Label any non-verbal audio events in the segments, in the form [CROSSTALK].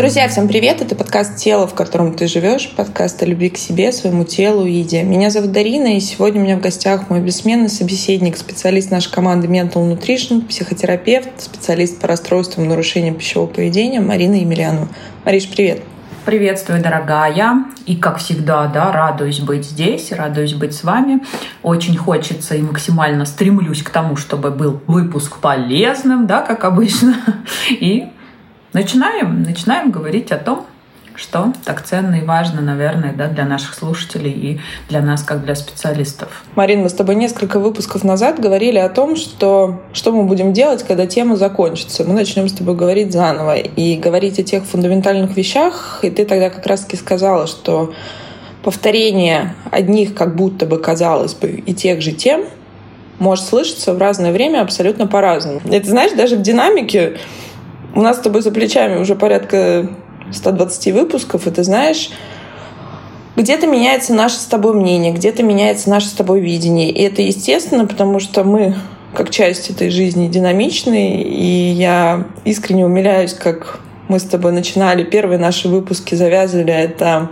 Друзья, всем привет! Это подкаст «Тело, в котором ты живешь», подкаст о любви к себе, своему телу и еде. Меня зовут Дарина, и сегодня у меня в гостях мой бессменный собеседник, специалист нашей команды Mental Nutrition, психотерапевт, специалист по расстройствам нарушениям пищевого поведения Марина Емельянова. Мариш, привет! Приветствую, дорогая. И, как всегда, да, радуюсь быть здесь, радуюсь быть с вами. Очень хочется и максимально стремлюсь к тому, чтобы был выпуск полезным, да, как обычно. [LAUGHS] И начинаем, начинаем говорить о том, что так ценно и важно, наверное, да, для наших слушателей и для нас, как для специалистов. Марин, мы с тобой несколько выпусков назад говорили о том, что, что мы будем делать, когда тема закончится. Мы начнем с тобой говорить заново и говорить о тех фундаментальных вещах. И ты тогда как раз-таки сказала, что повторение одних, как будто бы казалось бы, и тех же тем может слышаться в разное время абсолютно по-разному. Это, знаешь, даже в динамике у нас с тобой за плечами уже порядка 120 выпусков, и ты знаешь, где-то меняется наше с тобой мнение, где-то меняется наше с тобой видение. И это естественно, потому что мы как часть этой жизни динамичны, и я искренне умиляюсь, как мы с тобой начинали первые наши выпуски, завязывали это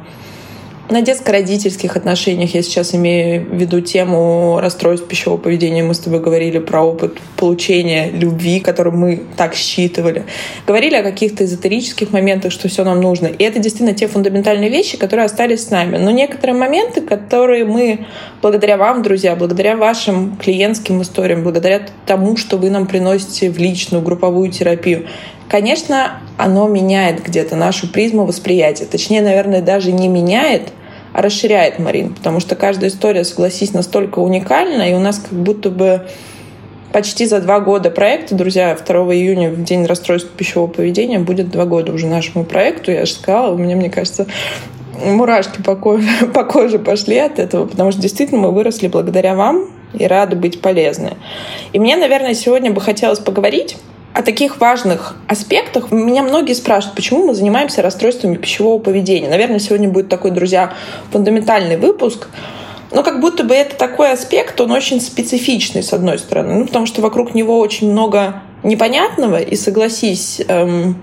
на детско-родительских отношениях я сейчас имею в виду тему расстройств пищевого поведения. Мы с тобой говорили про опыт получения любви, который мы так считывали. Говорили о каких-то эзотерических моментах, что все нам нужно. И это действительно те фундаментальные вещи, которые остались с нами. Но некоторые моменты, которые мы, благодаря вам, друзья, благодаря вашим клиентским историям, благодаря тому, что вы нам приносите в личную групповую терапию, Конечно, оно меняет где-то нашу призму восприятия. Точнее, наверное, даже не меняет, расширяет Марин, потому что каждая история, согласись, настолько уникальна, и у нас как будто бы почти за два года проекта, друзья, 2 июня, в день расстройства пищевого поведения, будет два года уже нашему проекту. Я же сказала, у меня, мне кажется, мурашки по коже, [LAUGHS] по коже пошли от этого, потому что действительно мы выросли благодаря вам и рады быть полезны. И мне, наверное, сегодня бы хотелось поговорить о таких важных аспектах. Меня многие спрашивают, почему мы занимаемся расстройствами пищевого поведения. Наверное, сегодня будет такой, друзья, фундаментальный выпуск. Но как будто бы это такой аспект, он очень специфичный, с одной стороны. Ну, потому что вокруг него очень много непонятного. И согласись, эм,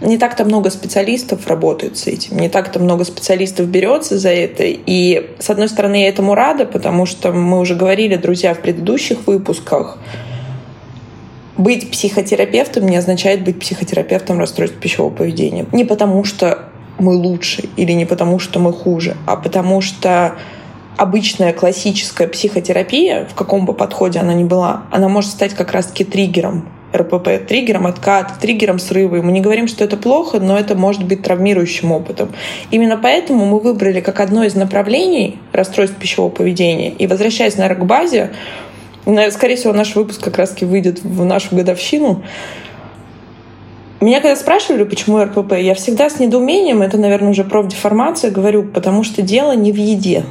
не так-то много специалистов работает с этим, не так-то много специалистов берется за это. И, с одной стороны, я этому рада, потому что мы уже говорили, друзья, в предыдущих выпусках, быть психотерапевтом не означает быть психотерапевтом расстройств пищевого поведения. Не потому, что мы лучше или не потому, что мы хуже, а потому что обычная классическая психотерапия, в каком бы подходе она ни была, она может стать как раз-таки триггером РПП, триггером откат, триггером срыва. И мы не говорим, что это плохо, но это может быть травмирующим опытом. Именно поэтому мы выбрали как одно из направлений расстройств пищевого поведения. И возвращаясь, наверное, к базе, Скорее всего, наш выпуск как раз выйдет в нашу годовщину. Меня когда спрашивали, почему РПП, я всегда с недоумением, это, наверное, уже профдеформация, говорю, потому что дело не в еде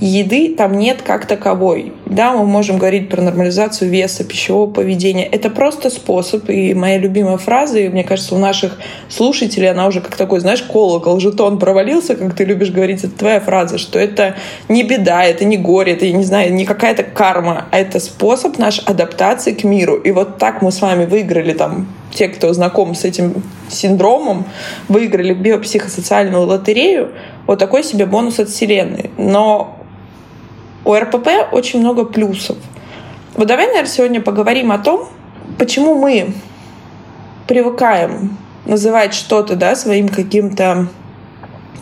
еды там нет как таковой. Да, мы можем говорить про нормализацию веса, пищевого поведения. Это просто способ. И моя любимая фраза, и мне кажется, у наших слушателей она уже как такой, знаешь, колокол, жетон провалился, как ты любишь говорить, это твоя фраза, что это не беда, это не горе, это, я не знаю, не какая-то карма, а это способ наш адаптации к миру. И вот так мы с вами выиграли там те, кто знаком с этим синдромом, выиграли биопсихосоциальную лотерею, вот такой себе бонус от Вселенной. Но у РПП очень много плюсов. Вот давай, наверное, сегодня поговорим о том, почему мы привыкаем называть что-то да, своим каким-то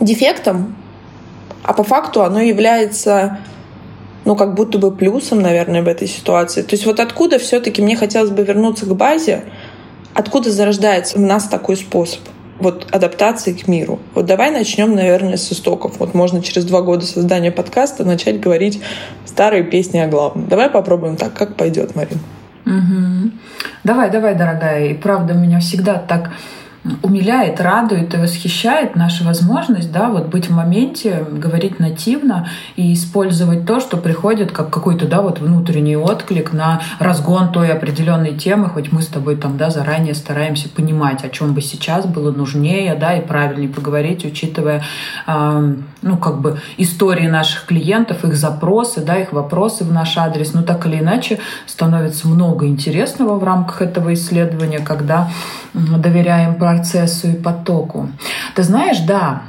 дефектом, а по факту оно является ну, как будто бы плюсом, наверное, в этой ситуации. То есть вот откуда все-таки мне хотелось бы вернуться к базе, откуда зарождается у нас такой способ — вот адаптации к миру. Вот давай начнем, наверное, с истоков. Вот можно через два года создания подкаста начать говорить старые песни о главном. Давай попробуем так, как пойдет, Марин. Угу. Давай, давай, дорогая. И правда, меня всегда так умиляет, радует и восхищает наша возможность да, вот быть в моменте, говорить нативно и использовать то, что приходит как какой-то да, вот внутренний отклик на разгон той определенной темы, хоть мы с тобой там да, заранее стараемся понимать, о чем бы сейчас было нужнее да, и правильнее поговорить, учитывая э, ну, как бы истории наших клиентов, их запросы, да, их вопросы в наш адрес. Ну, так или иначе, становится много интересного в рамках этого исследования, когда доверяем процессу и потоку. Ты знаешь, да,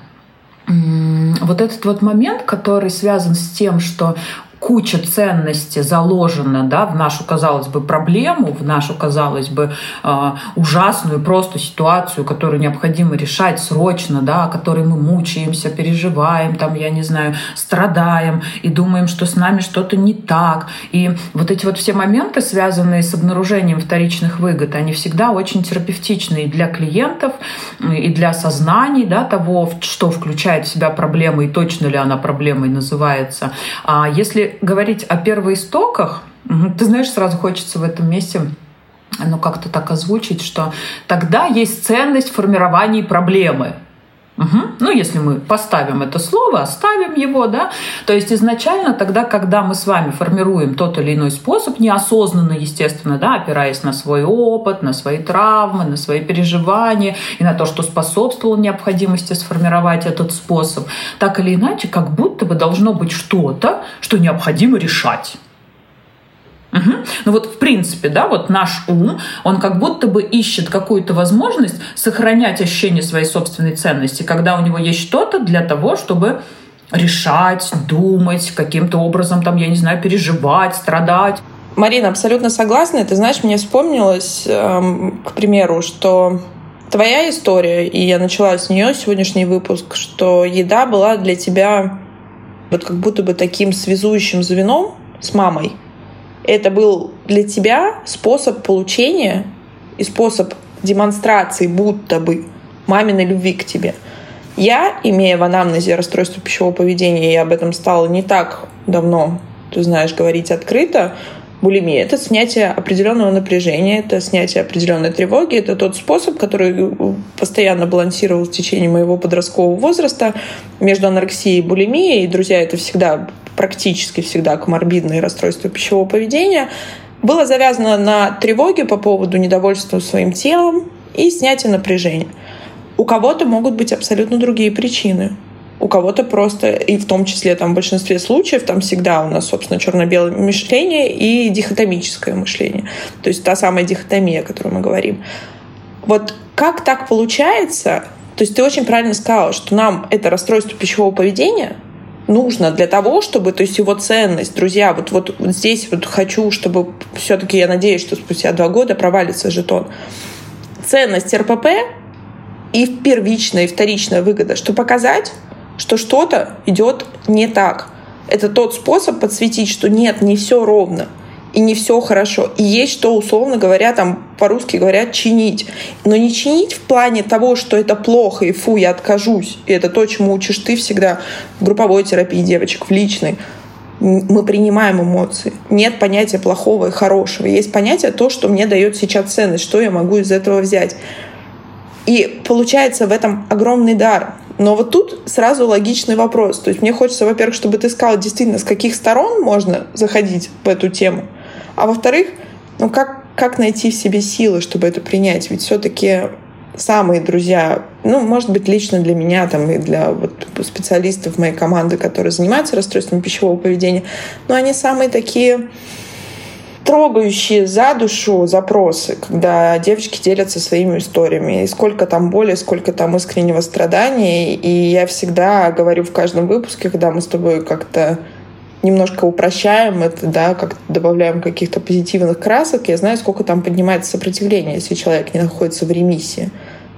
вот этот вот момент, который связан с тем, что куча ценностей заложена да, в нашу, казалось бы, проблему, в нашу, казалось бы, э, ужасную просто ситуацию, которую необходимо решать срочно, да, о которой мы мучаемся, переживаем, там, я не знаю, страдаем и думаем, что с нами что-то не так. И вот эти вот все моменты, связанные с обнаружением вторичных выгод, они всегда очень терапевтичны и для клиентов, и для сознаний да, того, что включает в себя проблема и точно ли она проблемой называется. А если говорить о первоистоках, ты знаешь, сразу хочется в этом месте ну, как-то так озвучить, что тогда есть ценность формирования проблемы. Угу. Ну, если мы поставим это слово, оставим его, да, то есть изначально тогда, когда мы с вами формируем тот или иной способ, неосознанно, естественно, да, опираясь на свой опыт, на свои травмы, на свои переживания и на то, что способствовало необходимости сформировать этот способ, так или иначе, как будто бы должно быть что-то, что необходимо решать. Угу. Ну вот в принципе, да, вот наш ум, он как будто бы ищет какую-то возможность сохранять ощущение своей собственной ценности, когда у него есть что-то для того, чтобы решать, думать, каким-то образом там, я не знаю, переживать, страдать. Марина, абсолютно согласна. Ты знаешь, мне вспомнилось, эм, к примеру, что твоя история, и я начала с нее сегодняшний выпуск, что еда была для тебя вот как будто бы таким связующим звеном с мамой это был для тебя способ получения и способ демонстрации будто бы маминой любви к тебе. Я, имея в анамнезе расстройство пищевого поведения, я об этом стала не так давно, ты знаешь, говорить открыто, булимия — это снятие определенного напряжения, это снятие определенной тревоги, это тот способ, который постоянно балансировал в течение моего подросткового возраста между анорексией и булимией. И, друзья, это всегда практически всегда коморбидные расстройства пищевого поведения, было завязано на тревоге по поводу недовольства своим телом и снятия напряжения. У кого-то могут быть абсолютно другие причины. У кого-то просто, и в том числе там, в большинстве случаев, там всегда у нас, собственно, черно-белое мышление и дихотомическое мышление. То есть та самая дихотомия, о которой мы говорим. Вот как так получается? То есть ты очень правильно сказала, что нам это расстройство пищевого поведения — нужно для того, чтобы, то есть его ценность, друзья, вот, вот, вот здесь вот хочу, чтобы все-таки я надеюсь, что спустя два года провалится жетон. Ценность РПП и первичная, и вторичная выгода, что показать, что что-то идет не так. Это тот способ подсветить, что нет, не все ровно и не все хорошо. И есть что, условно говоря, там по-русски говорят чинить. Но не чинить в плане того, что это плохо, и фу, я откажусь. И это то, чему учишь ты всегда в групповой терапии девочек, в личной. Мы принимаем эмоции. Нет понятия плохого и хорошего. Есть понятие то, что мне дает сейчас ценность, что я могу из этого взять. И получается в этом огромный дар. Но вот тут сразу логичный вопрос. То есть мне хочется, во-первых, чтобы ты сказал действительно, с каких сторон можно заходить в эту тему. А во-вторых, ну как, как найти в себе силы, чтобы это принять? Ведь все-таки самые друзья, ну, может быть, лично для меня там и для вот, специалистов моей команды, которые занимаются расстройством пищевого поведения, но они самые такие трогающие за душу запросы, когда девочки делятся своими историями. И сколько там боли, сколько там искреннего страдания. И я всегда говорю в каждом выпуске, когда мы с тобой как-то немножко упрощаем это, да, как добавляем каких-то позитивных красок, я знаю, сколько там поднимается сопротивление, если человек не находится в ремиссии.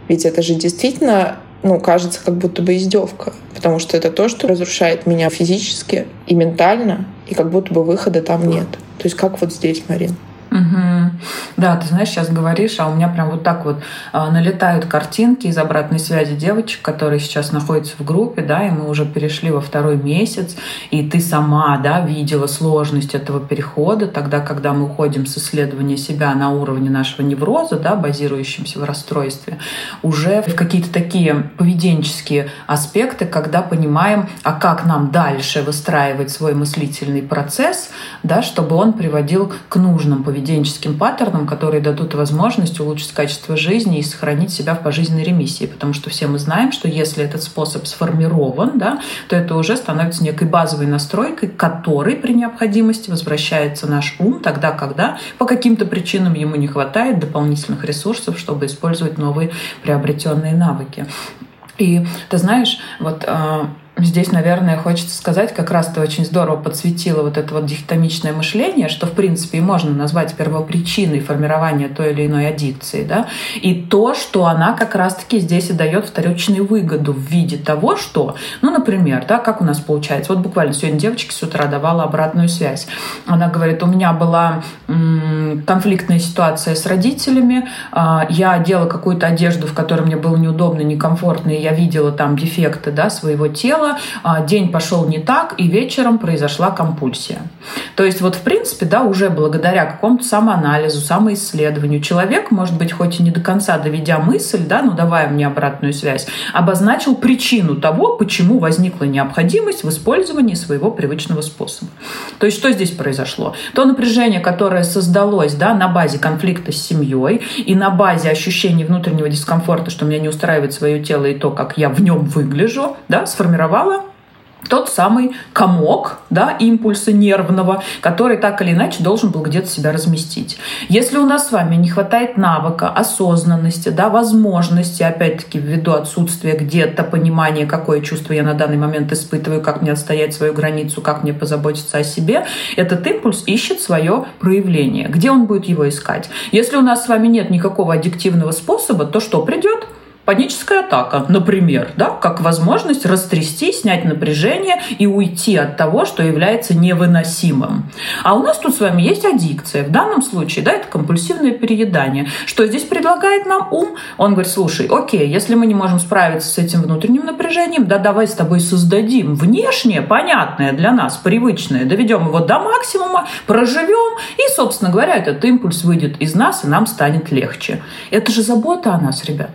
Ведь это же действительно, ну, кажется, как будто бы издевка, потому что это то, что разрушает меня физически и ментально, и как будто бы выхода там нет. То есть как вот здесь, Марин? Угу. Да, ты знаешь, сейчас говоришь, а у меня прям вот так вот а, налетают картинки из обратной связи девочек, которые сейчас находятся в группе, да, и мы уже перешли во второй месяц, и ты сама, да, видела сложность этого перехода, тогда, когда мы уходим с исследования себя на уровне нашего невроза, да, базирующимся в расстройстве, уже в какие-то такие поведенческие аспекты, когда понимаем, а как нам дальше выстраивать свой мыслительный процесс, да, чтобы он приводил к нужным поведенческим поведенческим паттернам, которые дадут возможность улучшить качество жизни и сохранить себя в пожизненной ремиссии. Потому что все мы знаем, что если этот способ сформирован, да, то это уже становится некой базовой настройкой, которой при необходимости возвращается наш ум тогда, когда по каким-то причинам ему не хватает дополнительных ресурсов, чтобы использовать новые приобретенные навыки. И ты знаешь, вот а, Здесь, наверное, хочется сказать, как раз ты очень здорово подсветила вот это вот дихотомичное мышление, что, в принципе, и можно назвать первопричиной формирования той или иной аддикции, да, и то, что она как раз-таки здесь и дает вторичную выгоду в виде того, что, ну, например, да, как у нас получается, вот буквально сегодня девочке с утра давала обратную связь. Она говорит, у меня была конфликтная ситуация с родителями, э- я одела какую-то одежду, в которой мне было неудобно, некомфортно, и я видела там дефекты, да, своего тела, а, день пошел не так, и вечером произошла компульсия. То есть вот в принципе, да, уже благодаря какому-то самоанализу, самоисследованию человек, может быть, хоть и не до конца доведя мысль, да, ну давая мне обратную связь, обозначил причину того, почему возникла необходимость в использовании своего привычного способа. То есть что здесь произошло? То напряжение, которое создалось да, на базе конфликта с семьей и на базе ощущения внутреннего дискомфорта, что меня не устраивает свое тело и то, как я в нем выгляжу, да, сформировалось сформировала тот самый комок да, импульса нервного, который так или иначе должен был где-то себя разместить. Если у нас с вами не хватает навыка, осознанности, да, возможности, опять-таки ввиду отсутствия где-то понимания, какое чувство я на данный момент испытываю, как мне отстоять свою границу, как мне позаботиться о себе, этот импульс ищет свое проявление. Где он будет его искать? Если у нас с вами нет никакого аддиктивного способа, то что придет? Паническая атака, например, да, как возможность растрясти, снять напряжение и уйти от того, что является невыносимым. А у нас тут с вами есть аддикция. В данном случае, да, это компульсивное переедание. Что здесь предлагает нам ум? Он говорит, слушай, окей, если мы не можем справиться с этим внутренним напряжением, да давай с тобой создадим внешнее, понятное для нас, привычное, доведем его до максимума, проживем, и, собственно говоря, этот импульс выйдет из нас, и нам станет легче. Это же забота о нас, ребят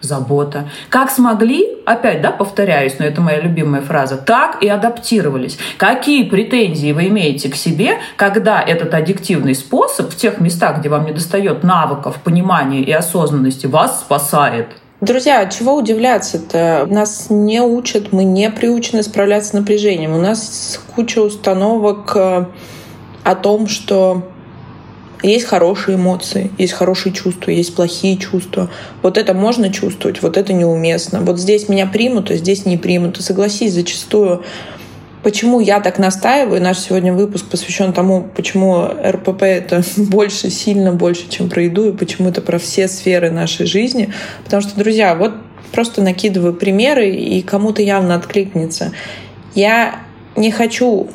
забота. Как смогли, опять, да, повторяюсь, но это моя любимая фраза, так и адаптировались. Какие претензии вы имеете к себе, когда этот аддиктивный способ в тех местах, где вам не достает навыков, понимания и осознанности, вас спасает? Друзья, чего удивляться-то? Нас не учат, мы не приучены справляться с напряжением. У нас куча установок э, о том, что есть хорошие эмоции, есть хорошие чувства, есть плохие чувства. Вот это можно чувствовать, вот это неуместно. Вот здесь меня примут, а здесь не примут. И согласись, зачастую Почему я так настаиваю? Наш сегодня выпуск посвящен тому, почему РПП это [LAUGHS] больше, сильно больше, чем про еду, и почему это про все сферы нашей жизни. Потому что, друзья, вот просто накидываю примеры, и кому-то явно откликнется. Я не хочу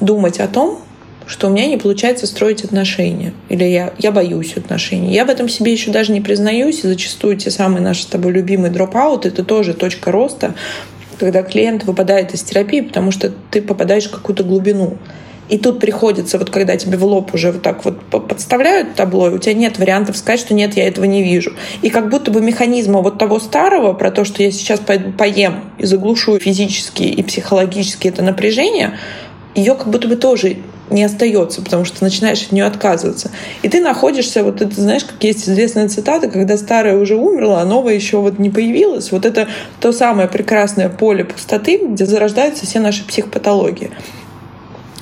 думать о том, что у меня не получается строить отношения, или я, я боюсь отношений. Я в этом себе еще даже не признаюсь, и зачастую те самые наши с тобой любимые дроп-аут — это тоже точка роста, когда клиент выпадает из терапии, потому что ты попадаешь в какую-то глубину. И тут приходится, вот когда тебе в лоб уже вот так вот подставляют табло, у тебя нет вариантов сказать, что нет, я этого не вижу. И как будто бы механизма вот того старого, про то, что я сейчас поем и заглушу физически и психологически это напряжение, ее как будто бы тоже не остается, потому что начинаешь от нее отказываться. И ты находишься, вот это, знаешь, как есть известная цитата, когда старая уже умерла, а новая еще вот не появилась. Вот это то самое прекрасное поле пустоты, где зарождаются все наши психопатологии.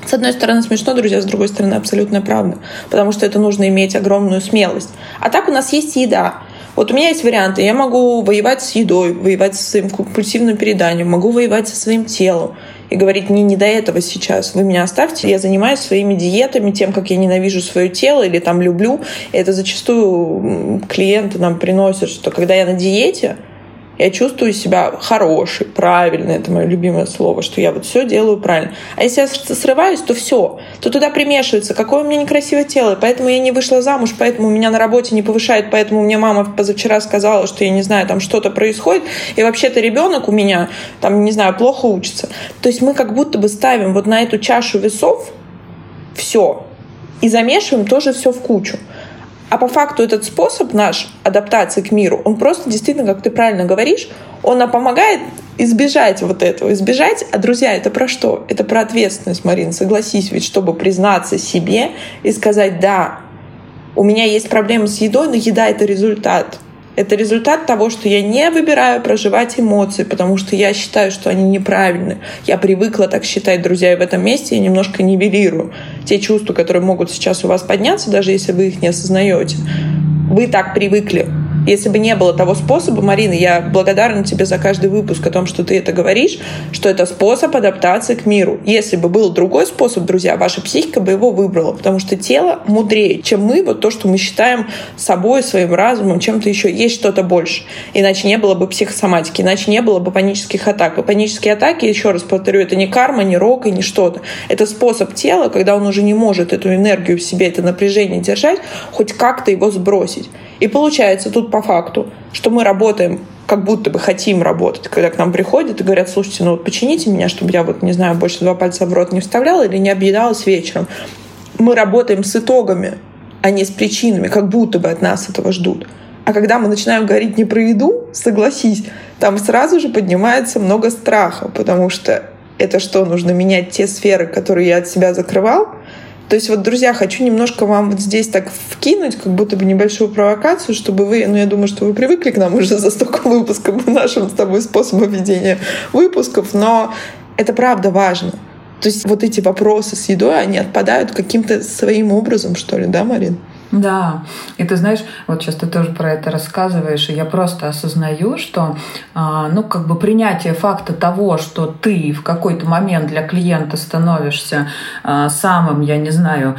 С одной стороны смешно, друзья, с другой стороны абсолютно правда, потому что это нужно иметь огромную смелость. А так у нас есть еда. Вот у меня есть варианты. Я могу воевать с едой, воевать со своим компульсивным переданием, могу воевать со своим телом и говорить, мне не до этого сейчас, вы меня оставьте, я занимаюсь своими диетами, тем, как я ненавижу свое тело или там люблю. И это зачастую клиенты нам приносят, что когда я на диете, я чувствую себя хорошей, правильной, это мое любимое слово, что я вот все делаю правильно. А если я срываюсь, то все, то туда примешивается, какое у меня некрасивое тело, поэтому я не вышла замуж, поэтому меня на работе не повышает, поэтому мне мама позавчера сказала, что я не знаю, там что-то происходит, и вообще-то ребенок у меня, там, не знаю, плохо учится. То есть мы как будто бы ставим вот на эту чашу весов все и замешиваем тоже все в кучу. А по факту этот способ наш адаптации к миру, он просто действительно, как ты правильно говоришь, он нам помогает избежать вот этого, избежать. А, друзья, это про что? Это про ответственность, Марина, согласись, ведь чтобы признаться себе и сказать, да, У меня есть проблемы с едой, но еда — это результат. Это результат того, что я не выбираю проживать эмоции, потому что я считаю, что они неправильны. Я привыкла так считать, друзья, и в этом месте я немножко нивелирую те чувства, которые могут сейчас у вас подняться, даже если вы их не осознаете. Вы так привыкли. Если бы не было того способа, Марина, я благодарна тебе за каждый выпуск о том, что ты это говоришь, что это способ адаптации к миру. Если бы был другой способ, друзья, ваша психика бы его выбрала, потому что тело мудрее, чем мы, вот то, что мы считаем собой, своим разумом, чем-то еще. Есть что-то больше. Иначе не было бы психосоматики, иначе не было бы панических атак. И панические атаки, еще раз повторю, это не карма, не рок и не что-то. Это способ тела, когда он уже не может эту энергию в себе, это напряжение держать, хоть как-то его сбросить. И получается тут по факту, что мы работаем как будто бы хотим работать, когда к нам приходят и говорят, слушайте, ну вот почините меня, чтобы я вот, не знаю, больше два пальца в рот не вставляла или не объедалась вечером. Мы работаем с итогами, а не с причинами, как будто бы от нас этого ждут. А когда мы начинаем говорить не про еду, согласись, там сразу же поднимается много страха, потому что это что, нужно менять те сферы, которые я от себя закрывал, то есть вот, друзья, хочу немножко вам вот здесь так вкинуть, как будто бы небольшую провокацию, чтобы вы, ну я думаю, что вы привыкли к нам уже за столько выпусков, нашим с тобой способом ведения выпусков, но это правда важно. То есть вот эти вопросы с едой, они отпадают каким-то своим образом, что ли, да, Марин? Да, и ты знаешь, вот сейчас ты тоже про это рассказываешь, и я просто осознаю, что, а, ну, как бы принятие факта того, что ты в какой-то момент для клиента становишься а, самым, я не знаю,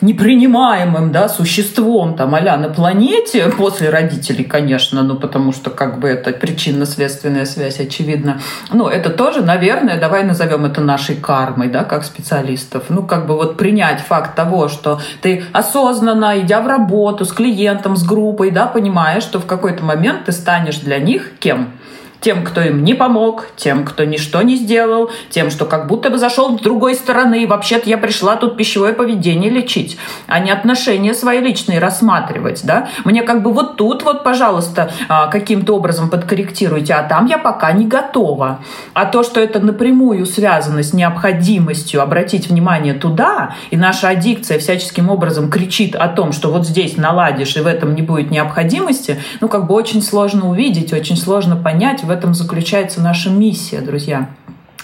непринимаемым да, существом там, а на планете, после родителей, конечно, ну потому что как бы это причинно-следственная связь очевидна. Ну, это тоже, наверное, давай назовем это нашей кармой, да, как специалистов. Ну, как бы вот принять факт того, что ты осознанно, идя в работу с клиентом, с группой, да, понимаешь, что в какой-то момент ты станешь для них кем? Тем, кто им не помог, тем, кто ничто не сделал, тем, что как будто бы зашел с другой стороны, и вообще-то я пришла тут пищевое поведение лечить, а не отношения свои личные рассматривать, да. Мне как бы вот тут вот, пожалуйста, а, каким-то образом подкорректируйте, а там я пока не готова. А то, что это напрямую связано с необходимостью обратить внимание туда, и наша аддикция всяческим образом кричит о том, что вот здесь наладишь, и в этом не будет необходимости, ну, как бы очень сложно увидеть, очень сложно понять, в этом заключается наша миссия, друзья.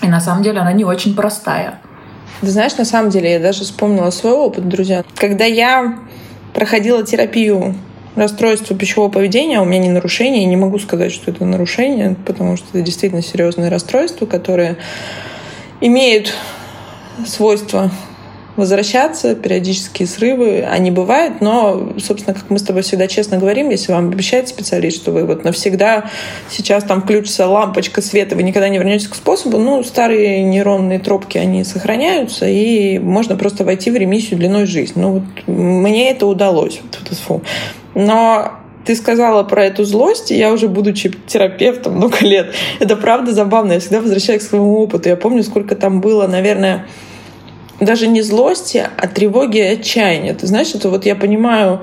И на самом деле она не очень простая. Ты знаешь, на самом деле я даже вспомнила свой опыт, друзья. Когда я проходила терапию расстройства пищевого поведения, у меня не нарушение, я не могу сказать, что это нарушение, потому что это действительно серьезные расстройства, которые имеют свойство возвращаться, периодические срывы, они бывают, но, собственно, как мы с тобой всегда честно говорим, если вам обещает специалист, что вы вот навсегда сейчас там включится лампочка света, вы никогда не вернетесь к способу, ну, старые нейронные тропки, они сохраняются, и можно просто войти в ремиссию длиной жизни. Ну, вот мне это удалось. Фу. Но ты сказала про эту злость, я уже, будучи терапевтом много лет, это правда забавно. Я всегда возвращаюсь к своему опыту. Я помню, сколько там было, наверное, даже не злости, а тревоги и отчаяния. Ты знаешь, это вот я понимаю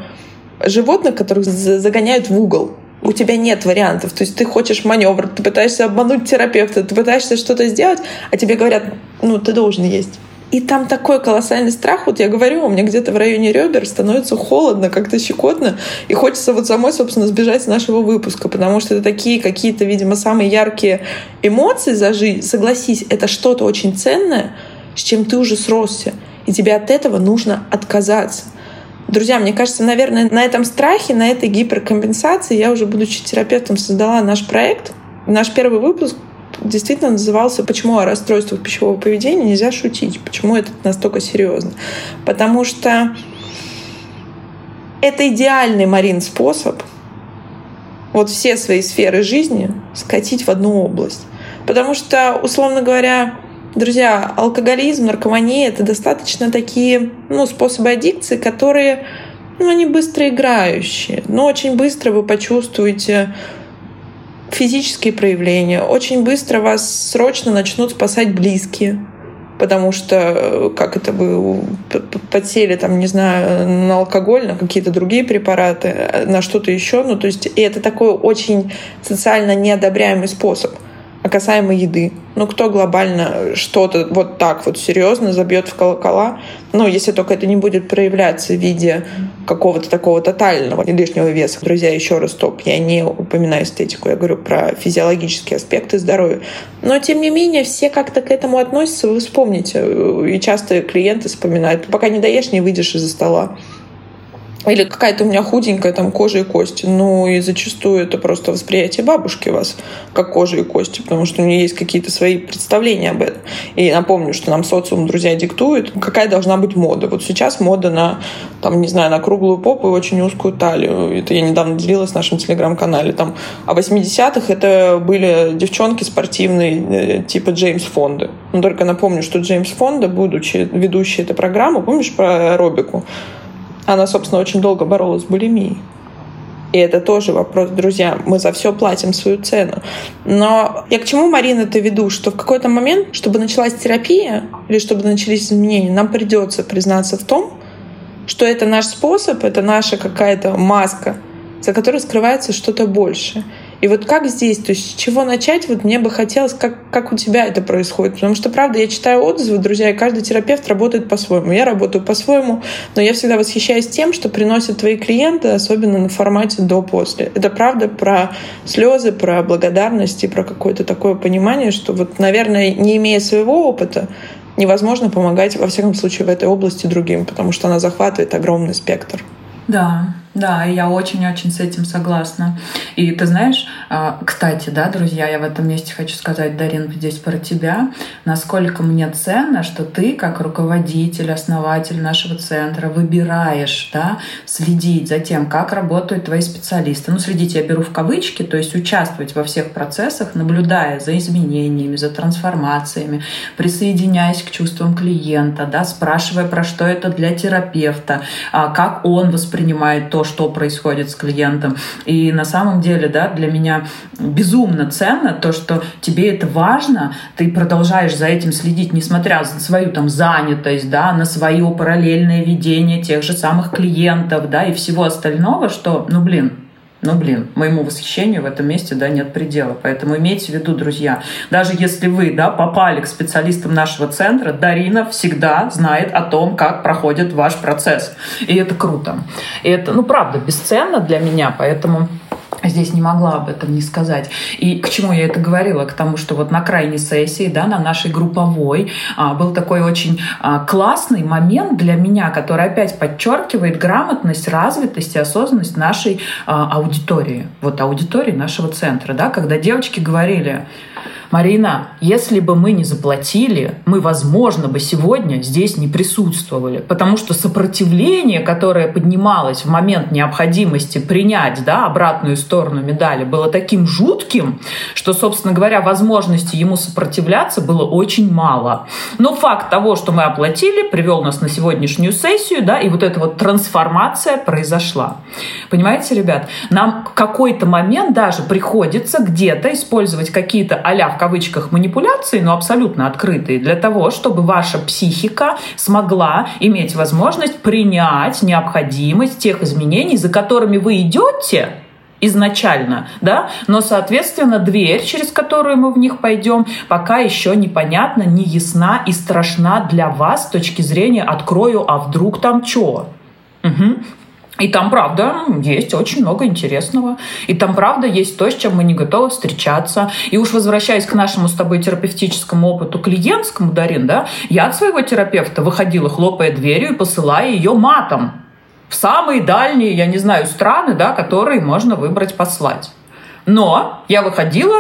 животных, которых загоняют в угол. У тебя нет вариантов. То есть ты хочешь маневр, ты пытаешься обмануть терапевта, ты пытаешься что-то сделать, а тебе говорят, ну, ты должен есть. И там такой колоссальный страх. Вот я говорю, у меня где-то в районе ребер становится холодно, как-то щекотно. И хочется вот самой, собственно, сбежать с нашего выпуска, потому что это такие какие-то, видимо, самые яркие эмоции за жизнь. Согласись, это что-то очень ценное, с чем ты уже сросся, и тебе от этого нужно отказаться. Друзья, мне кажется, наверное, на этом страхе, на этой гиперкомпенсации я уже, будучи терапевтом, создала наш проект. Наш первый выпуск действительно назывался «Почему о расстройствах пищевого поведения нельзя шутить?» Почему это настолько серьезно? Потому что это идеальный, Марин, способ вот все свои сферы жизни скатить в одну область. Потому что, условно говоря, Друзья, алкоголизм, наркомания — это достаточно такие ну, способы аддикции, которые ну, они быстро играющие, но очень быстро вы почувствуете физические проявления, очень быстро вас срочно начнут спасать близкие, потому что как это вы подсели там, не знаю, на алкоголь, на какие-то другие препараты, на что-то еще, ну то есть и это такой очень социально неодобряемый способ — А касаемо еды, ну кто глобально что-то вот так вот серьезно забьет в колокола, ну если только это не будет проявляться в виде какого-то такого тотального лишнего веса. Друзья, еще раз топ, я не упоминаю эстетику, я говорю про физиологические аспекты здоровья. Но тем не менее все как-то к этому относятся, вы вспомните, и часто клиенты вспоминают, пока не доешь, не выйдешь из-за стола. Или какая-то у меня худенькая там кожа и кости. Ну и зачастую это просто восприятие бабушки вас, как кожа и кости, потому что у нее есть какие-то свои представления об этом. И напомню, что нам социум, друзья, диктует, какая должна быть мода. Вот сейчас мода на, там, не знаю, на круглую попу и очень узкую талию. Это я недавно делилась в нашем телеграм-канале. Там, а 80-х это были девчонки спортивные, э, типа Джеймс Фонда. Но только напомню, что Джеймс Фонда, будучи ведущей этой программы, помнишь про аэробику? Она, собственно, очень долго боролась с булимией. И это тоже вопрос, друзья, мы за все платим свою цену. Но я к чему, Марина, это веду, что в какой-то момент, чтобы началась терапия или чтобы начались изменения, нам придется признаться в том, что это наш способ, это наша какая-то маска, за которой скрывается что-то большее. И вот как здесь, то есть с чего начать, вот мне бы хотелось, как, как у тебя это происходит. Потому что, правда, я читаю отзывы, друзья, и каждый терапевт работает по-своему. Я работаю по-своему, но я всегда восхищаюсь тем, что приносят твои клиенты, особенно на формате до-после. Это правда про слезы, про благодарность и про какое-то такое понимание, что вот, наверное, не имея своего опыта, невозможно помогать, во всяком случае, в этой области другим, потому что она захватывает огромный спектр. Да, да, я очень-очень с этим согласна. И ты знаешь, а, кстати, да, друзья, я в этом месте хочу сказать, Дарин, здесь про тебя, насколько мне ценно, что ты, как руководитель, основатель нашего центра, выбираешь, да, следить за тем, как работают твои специалисты. Ну, следить я беру в кавычки, то есть участвовать во всех процессах, наблюдая за изменениями, за трансформациями, присоединяясь к чувствам клиента, да, спрашивая, про что это для терапевта, а, как он воспринимает то, что происходит с клиентом. И на самом деле, да, для меня безумно ценно то, что тебе это важно, ты продолжаешь за этим следить, несмотря на свою там занятость, да, на свое параллельное ведение тех же самых клиентов, да, и всего остального, что, ну, блин, ну, блин, моему восхищению в этом месте, да, нет предела. Поэтому имейте в виду, друзья, даже если вы, да, попали к специалистам нашего центра, Дарина всегда знает о том, как проходит ваш процесс. И это круто. И это, ну, правда, бесценно для меня, поэтому здесь не могла об этом не сказать. И к чему я это говорила? К тому, что вот на крайней сессии, да, на нашей групповой, а, был такой очень а, классный момент для меня, который опять подчеркивает грамотность, развитость и осознанность нашей а, аудитории, вот аудитории нашего центра, да, когда девочки говорили, Марина, если бы мы не заплатили, мы, возможно, бы сегодня здесь не присутствовали, потому что сопротивление, которое поднималось в момент необходимости принять да, обратную сторону медали, было таким жутким, что, собственно говоря, возможности ему сопротивляться было очень мало. Но факт того, что мы оплатили, привел нас на сегодняшнюю сессию, да, и вот эта вот трансформация произошла. Понимаете, ребят, нам в какой-то момент даже приходится где-то использовать какие-то а кавычках манипуляции, но абсолютно открытые, для того, чтобы ваша психика смогла иметь возможность принять необходимость тех изменений, за которыми вы идете, изначально, да, но, соответственно, дверь, через которую мы в них пойдем, пока еще непонятна, не ясна и страшна для вас с точки зрения «открою, а вдруг там что?». Угу. И там, правда, есть очень много интересного. И там, правда, есть то, с чем мы не готовы встречаться. И уж возвращаясь к нашему с тобой терапевтическому опыту клиентскому, Дарин, да, я от своего терапевта выходила, хлопая дверью и посылая ее матом в самые дальние, я не знаю, страны, да, которые можно выбрать послать. Но я выходила,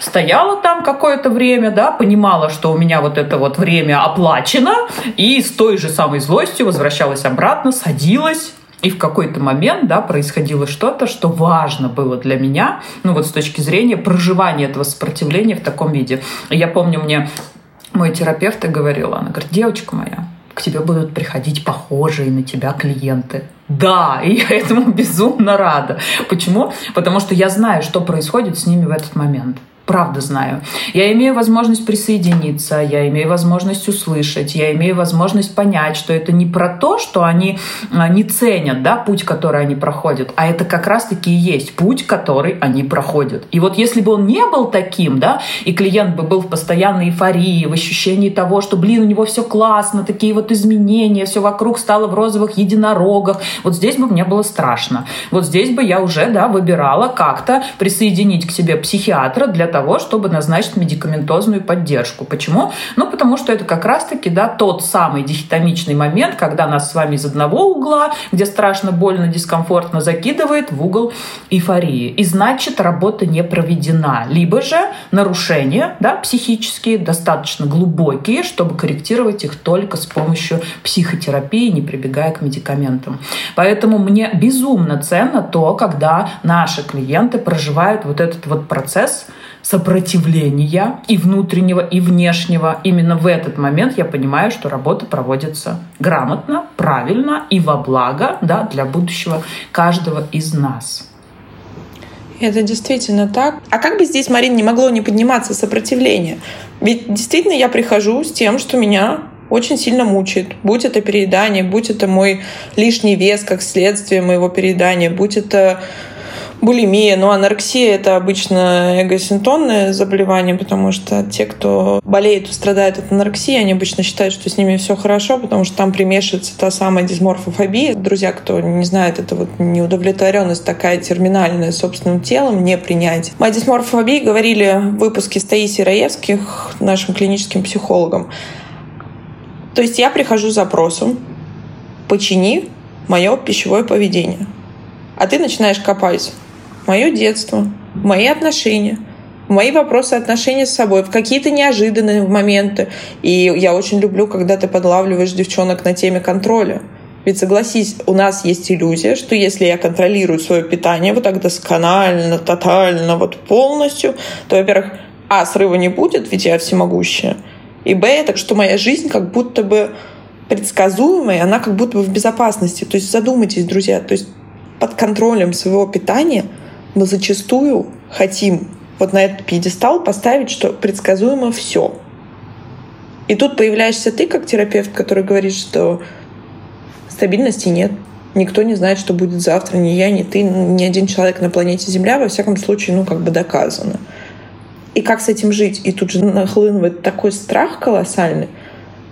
стояла там какое-то время, да, понимала, что у меня вот это вот время оплачено, и с той же самой злостью возвращалась обратно, садилась, и в какой-то момент, да, происходило что-то, что важно было для меня, ну вот с точки зрения проживания этого сопротивления в таком виде. я помню, мне мой терапевт и говорила, она говорит, девочка моя, к тебе будут приходить похожие на тебя клиенты. Да, и я этому [LAUGHS] безумно рада. Почему? Потому что я знаю, что происходит с ними в этот момент. Правда знаю. Я имею возможность присоединиться, я имею возможность услышать, я имею возможность понять, что это не про то, что они а, не ценят да, путь, который они проходят, а это как раз-таки и есть путь, который они проходят. И вот если бы он не был таким, да, и клиент бы был в постоянной эйфории, в ощущении того, что, блин, у него все классно, такие вот изменения, все вокруг стало в розовых единорогах, вот здесь бы мне было страшно. Вот здесь бы я уже, да, выбирала как-то присоединить к себе психиатра для того, чтобы назначить медикаментозную поддержку. Почему? Ну, потому что это как раз-таки да, тот самый дихотомичный момент, когда нас с вами из одного угла, где страшно, больно, дискомфортно закидывает в угол эйфории. И значит, работа не проведена. Либо же нарушения да, психические, достаточно глубокие, чтобы корректировать их только с помощью психотерапии, не прибегая к медикаментам. Поэтому мне безумно ценно то, когда наши клиенты проживают вот этот вот процесс сопротивления и внутреннего, и внешнего. Именно в этот момент я понимаю, что работа проводится грамотно, правильно и во благо да, для будущего каждого из нас. Это действительно так. А как бы здесь, Марин, не могло не подниматься сопротивление? Ведь действительно я прихожу с тем, что меня очень сильно мучает. Будь это переедание, будь это мой лишний вес как следствие моего переедания, будь это булимия. Ну, анорексия — это обычно эгосинтонное заболевание, потому что те, кто болеет, страдает от анорексии, они обычно считают, что с ними все хорошо, потому что там примешивается та самая дисморфофобия. Друзья, кто не знает, это вот неудовлетворенность такая терминальная собственным телом, не принять. Мы о дисморфофобии говорили в выпуске с Таисией Раевских, нашим клиническим психологом. То есть я прихожу с запросом «почини мое пищевое поведение». А ты начинаешь копать мое детство, мои отношения, мои вопросы отношения с собой, в какие-то неожиданные моменты. И я очень люблю, когда ты подлавливаешь девчонок на теме контроля. Ведь согласись, у нас есть иллюзия, что если я контролирую свое питание вот так досконально, тотально, вот полностью, то, во-первых, а, срыва не будет, ведь я всемогущая. И б, это что моя жизнь как будто бы предсказуемая, она как будто бы в безопасности. То есть задумайтесь, друзья, то есть под контролем своего питания – мы зачастую хотим вот на этот пьедестал поставить, что предсказуемо все. И тут появляешься ты, как терапевт, который говорит, что стабильности нет. Никто не знает, что будет завтра, ни я, ни ты, ни один человек на планете Земля, во всяком случае, ну, как бы доказано. И как с этим жить? И тут же нахлынывает такой страх колоссальный,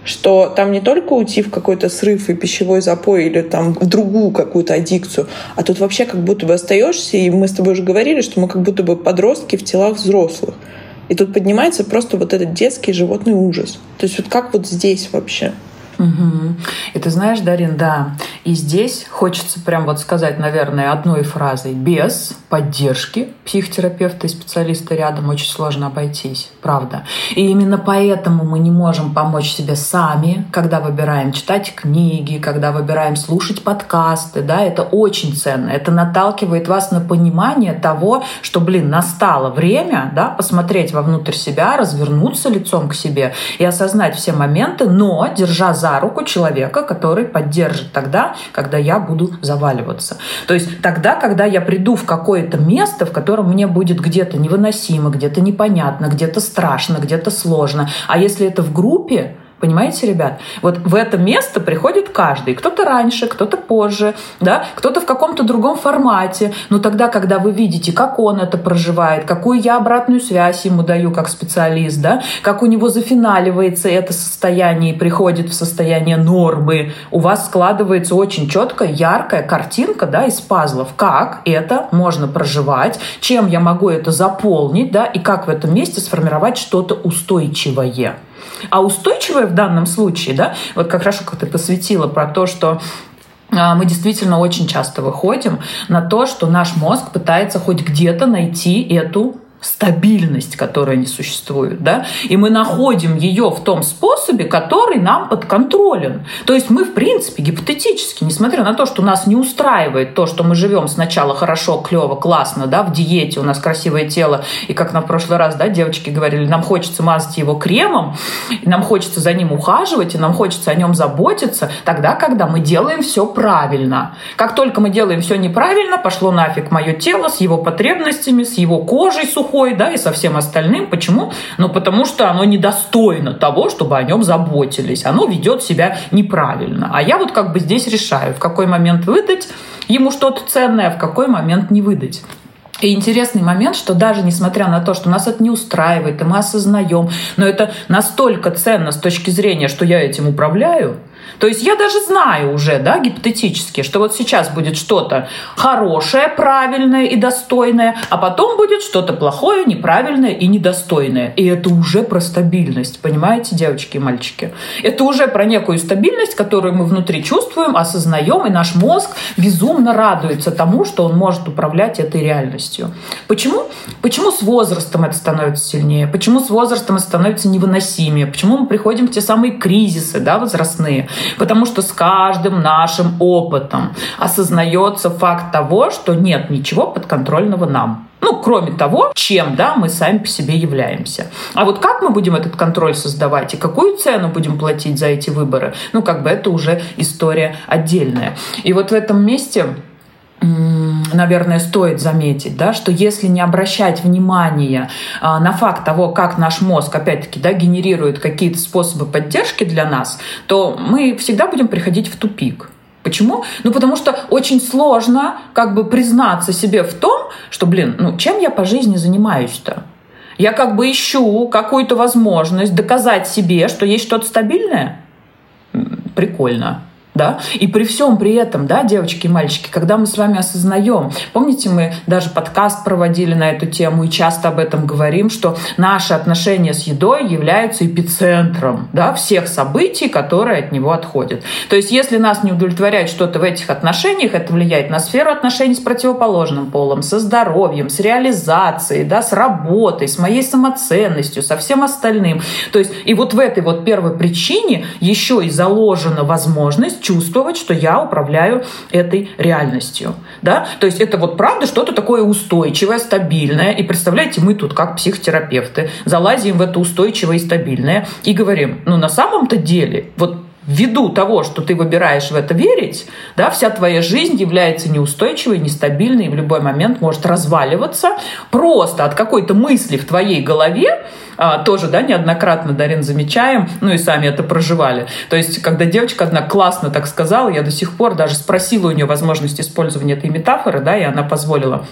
что там не только уйти в какой-то срыв и пищевой запой или там в другую какую-то аддикцию, а тут вообще как будто бы остаешься, и мы с тобой уже говорили, что мы как будто бы подростки в телах взрослых. И тут поднимается просто вот этот детский животный ужас. То есть вот как вот здесь вообще? Угу. И ты знаешь, Дарин, да, и здесь хочется прям вот сказать, наверное, одной фразой. Без поддержки психотерапевта и специалиста рядом очень сложно обойтись, правда. И именно поэтому мы не можем помочь себе сами, когда выбираем читать книги, когда выбираем слушать подкасты, да, это очень ценно. Это наталкивает вас на понимание того, что, блин, настало время, да, посмотреть вовнутрь себя, развернуться лицом к себе и осознать все моменты, но держа за руку человека, который поддержит тогда, когда я буду заваливаться. То есть тогда, когда я приду в какое-то место, в котором мне будет где-то невыносимо, где-то непонятно, где-то страшно, где-то сложно. А если это в группе, Понимаете, ребят? Вот в это место приходит каждый. Кто-то раньше, кто-то позже, да? кто-то в каком-то другом формате. Но тогда, когда вы видите, как он это проживает, какую я обратную связь ему даю как специалист, да? как у него зафиналивается это состояние и приходит в состояние нормы, у вас складывается очень четкая, яркая картинка да, из пазлов, как это можно проживать, чем я могу это заполнить, да, и как в этом месте сформировать что-то устойчивое. А устойчивое в данном случае, да, вот как раз как ты посвятила про то, что а, мы действительно очень часто выходим на то, что наш мозг пытается хоть где-то найти эту стабильность, которая не существует, да, и мы находим ее в том способе, который нам подконтролен. То есть мы, в принципе, гипотетически, несмотря на то, что нас не устраивает то, что мы живем сначала хорошо, клево, классно, да, в диете, у нас красивое тело, и как нам в прошлый раз, да, девочки говорили, нам хочется мазать его кремом, нам хочется за ним ухаживать, и нам хочется о нем заботиться, тогда, когда мы делаем все правильно. Как только мы делаем все неправильно, пошло нафиг мое тело с его потребностями, с его кожей сухой, плохой, да, и со всем остальным. Почему? Ну, потому что оно недостойно того, чтобы о нем заботились. Оно ведет себя неправильно. А я вот как бы здесь решаю, в какой момент выдать ему что-то ценное, а в какой момент не выдать. И интересный момент, что даже несмотря на то, что нас это не устраивает, и мы осознаем, но это настолько ценно с точки зрения, что я этим управляю, то есть я даже знаю уже, да, гипотетически, что вот сейчас будет что-то хорошее, правильное и достойное, а потом будет что-то плохое, неправильное и недостойное. И это уже про стабильность, понимаете, девочки и мальчики? Это уже про некую стабильность, которую мы внутри чувствуем, осознаем, и наш мозг безумно радуется тому, что он может управлять этой реальностью. Почему? Почему с возрастом это становится сильнее? Почему с возрастом это становится невыносимее? Почему мы приходим в те самые кризисы да, возрастные? Потому что с каждым нашим опытом осознается факт того, что нет ничего подконтрольного нам. Ну, кроме того, чем да, мы сами по себе являемся. А вот как мы будем этот контроль создавать и какую цену будем платить за эти выборы, ну, как бы это уже история отдельная. И вот в этом месте наверное, стоит заметить, да, что если не обращать внимания а, на факт того, как наш мозг, опять-таки, да, генерирует какие-то способы поддержки для нас, то мы всегда будем приходить в тупик. Почему? Ну, потому что очень сложно как бы признаться себе в том, что, блин, ну, чем я по жизни занимаюсь-то? Я как бы ищу какую-то возможность доказать себе, что есть что-то стабильное. Прикольно да, и при всем при этом, да, девочки и мальчики, когда мы с вами осознаем, помните, мы даже подкаст проводили на эту тему и часто об этом говорим, что наши отношения с едой являются эпицентром, да, всех событий, которые от него отходят. То есть, если нас не удовлетворяет что-то в этих отношениях, это влияет на сферу отношений с противоположным полом, со здоровьем, с реализацией, да, с работой, с моей самоценностью, со всем остальным. То есть, и вот в этой вот первой причине еще и заложена возможность чувствовать, что я управляю этой реальностью. Да? То есть это вот правда что-то такое устойчивое, стабильное. И представляете, мы тут как психотерапевты залазим в это устойчивое и стабильное и говорим, ну на самом-то деле, вот ввиду того, что ты выбираешь в это верить, да, вся твоя жизнь является неустойчивой, нестабильной и в любой момент может разваливаться просто от какой-то мысли в твоей голове, а, тоже, да, неоднократно, Дарин, замечаем, ну и сами это проживали. То есть, когда девочка одна классно так сказала, я до сих пор даже спросила у нее возможность использования этой метафоры, да, и она позволила.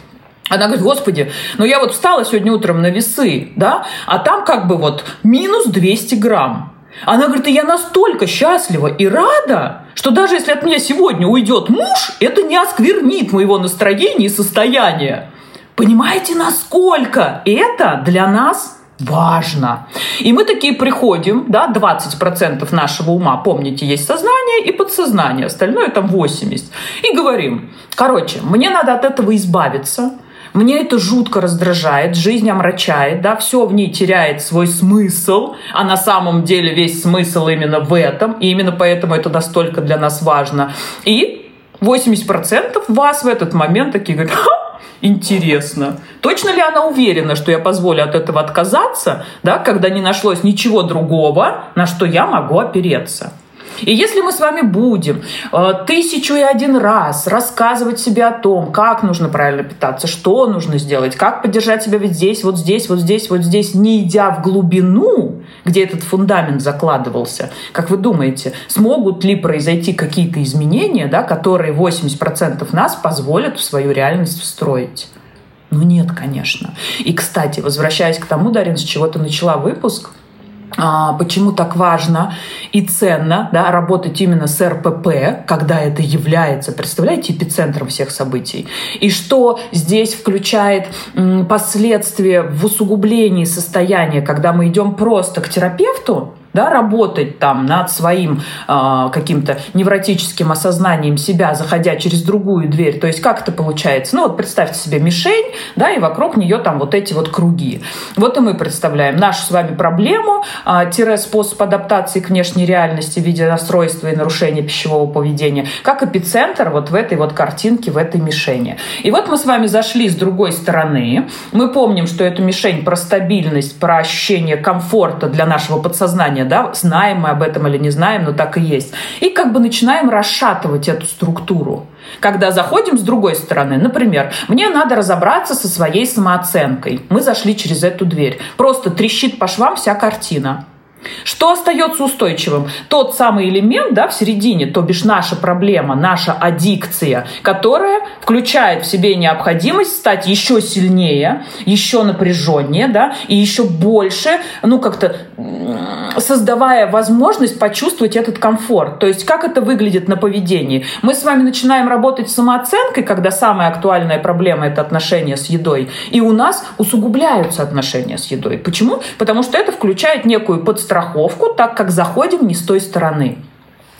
Она говорит, господи, ну я вот встала сегодня утром на весы, да, а там как бы вот минус 200 грамм. Она говорит, я настолько счастлива и рада, что даже если от меня сегодня уйдет муж, это не осквернит моего настроения и состояния. Понимаете, насколько это для нас важно. И мы такие приходим, да, 20% нашего ума, помните, есть сознание и подсознание, остальное там 80%. И говорим, короче, мне надо от этого избавиться – мне это жутко раздражает, жизнь омрачает, да, все в ней теряет свой смысл, а на самом деле весь смысл именно в этом, и именно поэтому это настолько для нас важно. И 80% вас в этот момент такие говорят, интересно. Точно ли она уверена, что я позволю от этого отказаться, да, когда не нашлось ничего другого, на что я могу опереться? И если мы с вами будем э, тысячу и один раз рассказывать себе о том, как нужно правильно питаться, что нужно сделать, как поддержать себя вот здесь, вот здесь, вот здесь, вот здесь, не идя в глубину, где этот фундамент закладывался, как вы думаете, смогут ли произойти какие-то изменения, да, которые 80% нас позволят в свою реальность встроить? Ну нет, конечно. И, кстати, возвращаясь к тому, Дарин, с чего ты начала выпуск, почему так важно и ценно да, работать именно с РПП, когда это является, представляете, эпицентром всех событий. И что здесь включает последствия в усугублении состояния, когда мы идем просто к терапевту, да, работать там над своим э, каким-то невротическим осознанием себя, заходя через другую дверь. То есть как это получается? Ну вот представьте себе мишень, да, и вокруг нее там вот эти вот круги. Вот и мы представляем нашу с вами проблему, э, тире способ адаптации к внешней реальности в виде расстройства и нарушения пищевого поведения, как эпицентр вот в этой вот картинке, в этой мишени. И вот мы с вами зашли с другой стороны. Мы помним, что эта мишень про стабильность, про ощущение комфорта для нашего подсознания сознания, да, знаем мы об этом или не знаем, но так и есть. И как бы начинаем расшатывать эту структуру. Когда заходим с другой стороны, например, мне надо разобраться со своей самооценкой. Мы зашли через эту дверь. Просто трещит по швам вся картина. Что остается устойчивым? Тот самый элемент да, в середине, то бишь наша проблема, наша аддикция, которая включает в себе необходимость стать еще сильнее, еще напряженнее, да, и еще больше, ну, как-то создавая возможность почувствовать этот комфорт. То есть как это выглядит на поведении? Мы с вами начинаем работать с самооценкой, когда самая актуальная проблема – это отношения с едой, и у нас усугубляются отношения с едой. Почему? Потому что это включает некую подстройку страховку, так как заходим не с той стороны.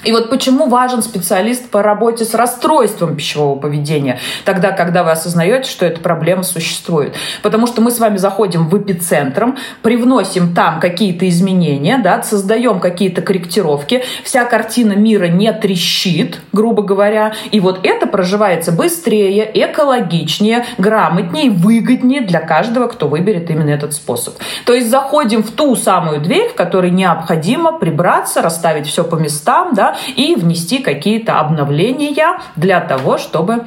И вот почему важен специалист по работе с расстройством пищевого поведения, тогда, когда вы осознаете, что эта проблема существует. Потому что мы с вами заходим в эпицентром, привносим там какие-то изменения, да, создаем какие-то корректировки, вся картина мира не трещит, грубо говоря, и вот это проживается быстрее, экологичнее, грамотнее, выгоднее для каждого, кто выберет именно этот способ. То есть заходим в ту самую дверь, в которой необходимо прибраться, расставить все по местам, да, и внести какие-то обновления для того, чтобы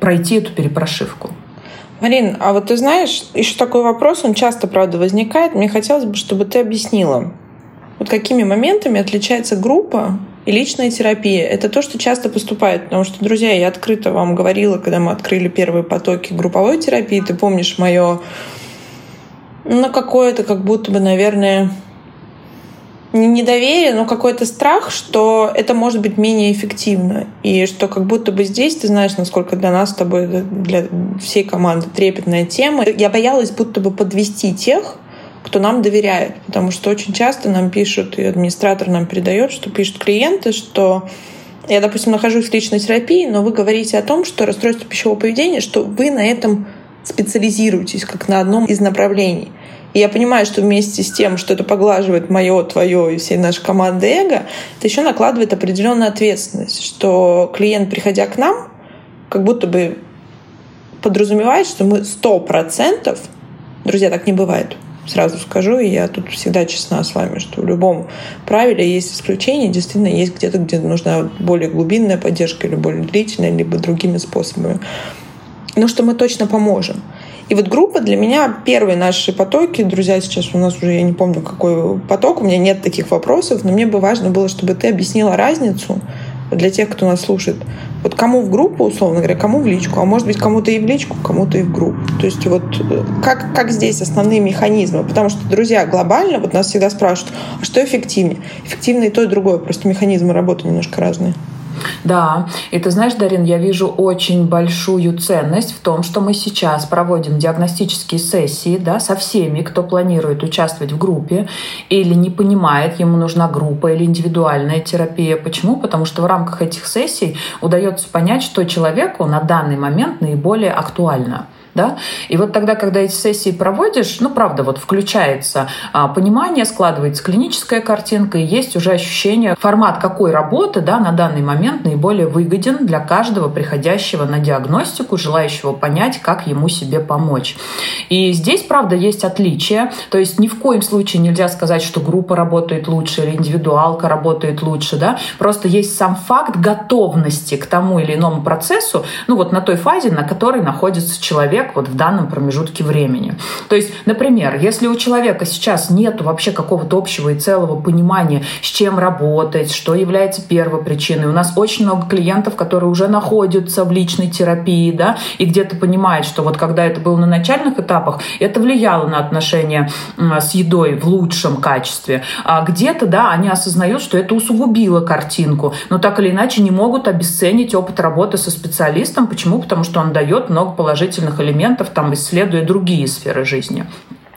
пройти эту перепрошивку. Марин, а вот ты знаешь, еще такой вопрос, он часто, правда, возникает. Мне хотелось бы, чтобы ты объяснила, вот какими моментами отличается группа и личная терапия. Это то, что часто поступает. Потому что, друзья, я открыто вам говорила, когда мы открыли первые потоки групповой терапии, ты помнишь мое, ну, какое-то как будто бы, наверное, не недоверие, но какой-то страх, что это может быть менее эффективно. И что как будто бы здесь, ты знаешь, насколько для нас с тобой, для всей команды трепетная тема. Я боялась будто бы подвести тех, кто нам доверяет. Потому что очень часто нам пишут, и администратор нам передает, что пишут клиенты, что я, допустим, нахожусь в личной терапии, но вы говорите о том, что расстройство пищевого поведения, что вы на этом специализируетесь, как на одном из направлений. И я понимаю, что вместе с тем, что это поглаживает мое, твое и всей нашей команды эго, это еще накладывает определенную ответственность, что клиент, приходя к нам, как будто бы подразумевает, что мы сто процентов, друзья, так не бывает, сразу скажу, и я тут всегда честна с вами, что в любом правиле есть исключения, действительно есть где-то, где нужна более глубинная поддержка или более длительная, либо другими способами. Но что мы точно поможем. И вот группа для меня первые наши потоки, друзья, сейчас у нас уже, я не помню, какой поток, у меня нет таких вопросов, но мне бы важно было, чтобы ты объяснила разницу для тех, кто нас слушает. Вот кому в группу, условно говоря, кому в личку, а может быть кому-то и в личку, кому-то и в группу. То есть вот э, как, как здесь основные механизмы? Потому что, друзья, глобально вот нас всегда спрашивают, а что эффективнее? Эффективно и то, и другое, просто механизмы работы немножко разные. Да, и ты знаешь, Дарин, я вижу очень большую ценность в том, что мы сейчас проводим диагностические сессии да, со всеми, кто планирует участвовать в группе или не понимает, ему нужна группа или индивидуальная терапия. Почему? Потому что в рамках этих сессий удается понять, что человеку на данный момент наиболее актуально да, и вот тогда, когда эти сессии проводишь, ну, правда, вот включается а, понимание, складывается клиническая картинка, и есть уже ощущение, формат какой работы, да, на данный момент наиболее выгоден для каждого приходящего на диагностику, желающего понять, как ему себе помочь. И здесь, правда, есть отличия, то есть ни в коем случае нельзя сказать, что группа работает лучше или индивидуалка работает лучше, да, просто есть сам факт готовности к тому или иному процессу, ну, вот на той фазе, на которой находится человек, человек вот в данном промежутке времени. То есть, например, если у человека сейчас нет вообще какого-то общего и целого понимания, с чем работать, что является первой причиной. У нас очень много клиентов, которые уже находятся в личной терапии, да, и где-то понимают, что вот когда это было на начальных этапах, это влияло на отношения с едой в лучшем качестве. А где-то, да, они осознают, что это усугубило картинку, но так или иначе не могут обесценить опыт работы со специалистом. Почему? Потому что он дает много положительных элементов элементов, там, исследуя другие сферы жизни.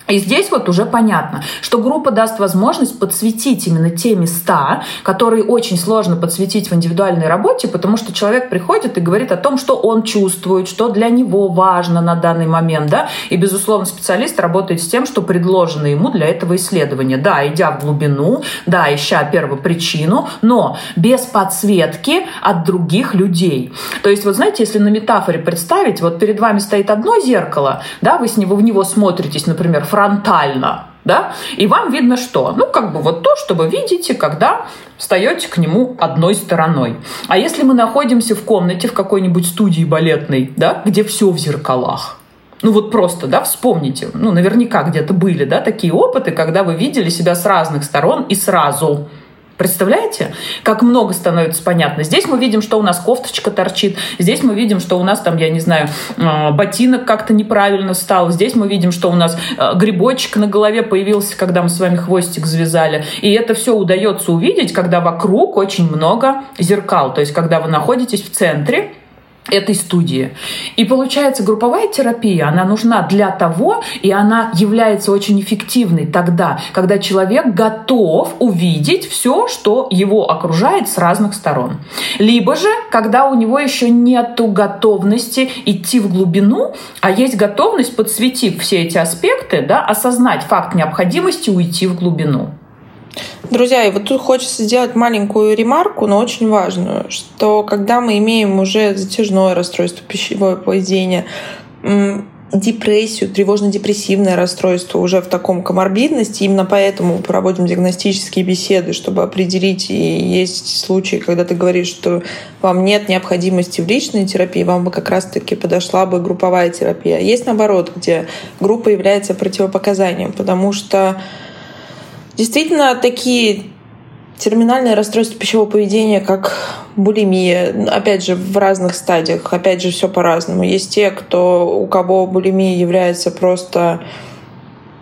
И здесь вот уже понятно, что группа даст возможность подсветить именно те места, которые очень сложно подсветить в индивидуальной работе, потому что человек приходит и говорит о том, что он чувствует, что для него важно на данный момент, да, и, безусловно, специалист работает с тем, что предложено ему для этого исследования, да, идя в глубину, да, ища первопричину, но без подсветки от других людей. То есть, вот знаете, если на метафоре представить, вот перед вами стоит одно зеркало, да, вы с него в него смотритесь, например, фронтально, да, и вам видно что? Ну, как бы вот то, что вы видите, когда встаете к нему одной стороной. А если мы находимся в комнате в какой-нибудь студии балетной, да, где все в зеркалах, ну вот просто, да, вспомните, ну наверняка где-то были, да, такие опыты, когда вы видели себя с разных сторон и сразу. Представляете, как много становится понятно? Здесь мы видим, что у нас кофточка торчит, здесь мы видим, что у нас там, я не знаю, а, ботинок как-то неправильно стал, здесь мы видим, что у нас а, грибочек на голове появился, когда мы с вами хвостик завязали. И это все удается увидеть, когда вокруг очень много зеркал. То есть, когда вы находитесь в центре, этой студии. И получается, групповая терапия, она нужна для того, и она является очень эффективной тогда, когда человек готов увидеть все, что его окружает с разных сторон. Либо же, когда у него еще нет готовности идти в глубину, а есть готовность, подсветив все эти аспекты, да, осознать факт необходимости уйти в глубину. Друзья, и вот тут хочется сделать маленькую ремарку, но очень важную, что когда мы имеем уже затяжное расстройство пищевого поведения, депрессию, тревожно-депрессивное расстройство уже в таком коморбидности. Именно поэтому проводим диагностические беседы, чтобы определить, и есть случаи, когда ты говоришь, что вам нет необходимости в личной терапии, вам бы как раз-таки подошла бы групповая терапия. Есть наоборот, где группа является противопоказанием, потому что Действительно, такие терминальные расстройства пищевого поведения, как булимия, опять же, в разных стадиях, опять же, все по-разному. Есть те, кто, у кого булимия является просто